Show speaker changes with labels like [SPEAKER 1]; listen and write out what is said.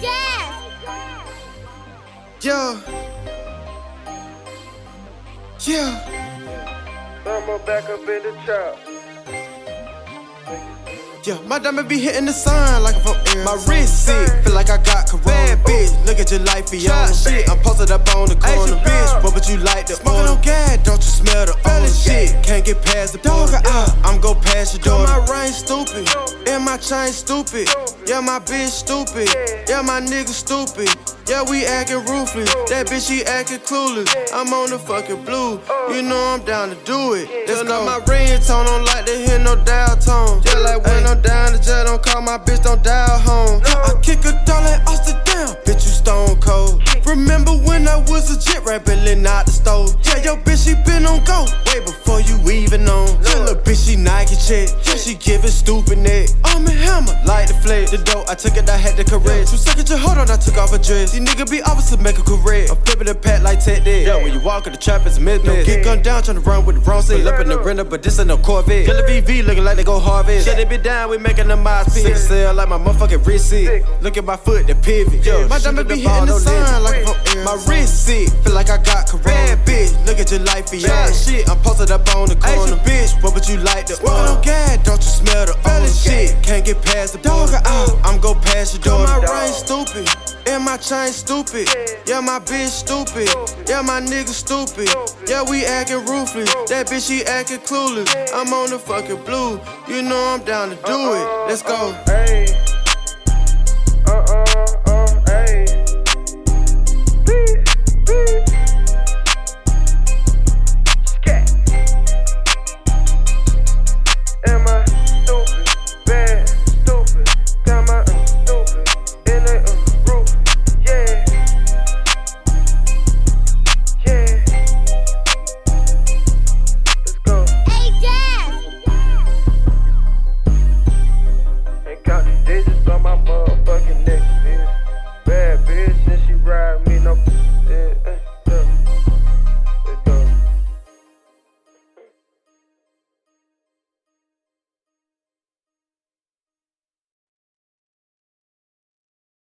[SPEAKER 1] Gas.
[SPEAKER 2] Yeah. Yeah.
[SPEAKER 3] Summer back up in the trap.
[SPEAKER 2] Yeah, my diamond be hitting the sun like I'm from My wrist sick, feel like I got corona. Bad bitch, look at your life beyond shit. I'm posted up on the corner, bitch. What would you like to Smoking on gas, get past the dog out. Uh, I'm go past your door. My rain stupid, and my chain stupid. Yeah, my bitch stupid. Yeah, my nigga stupid. Yeah, we acting ruthless. That bitch, she acting clueless. I'm on the fucking blue. You know I'm down to do it. Let's go. my ringtone, don't like to hear no dial tone. Just like when I'm down, the jet don't call my bitch, don't dial home. I kick a dollar in Austin down. Bitch, you stone cold. Remember when I was a jet rapping out the stove? Yeah, your bitch, she been on go. Way before you even on. Yeah, little bitch, she Nike check. Yeah, she giving stupid neck. I'm a hammer, like the flex. The dope, I took it, I had to correct. Two seconds, just hold on, I took off a dress. These nigga be officer, make a correct. I'm flipping the pack like Ted did. Yeah, when you walk in the trap, it's a mismatch. Get gunned down, tryna run with the wrong seat. Up in the renter, but this ain't no Corvette. Killer VV looking like they go harvest. Shit, they be down, we making them eyes pit. Sell like my motherfucking wrist sick. Look at my foot, the pivot. Yo, my diamond be hitting the sun like My wrist sick, feel like I got corona. Bad bitch, look at your shit. I'm posted up on the corner. bitch, what would you like to Smoking on gas, don't you smell the old shit? Can't get past the dog out. Uh, I'm go past your door. My rain stupid. And my chain stupid. Yeah, my bitch stupid. Yeah, my nigga stupid. Yeah, we acting ruthless. That bitch, she acting clueless. I'm on the fucking blue. You know I'm down to do it. Let's go.
[SPEAKER 3] Hey.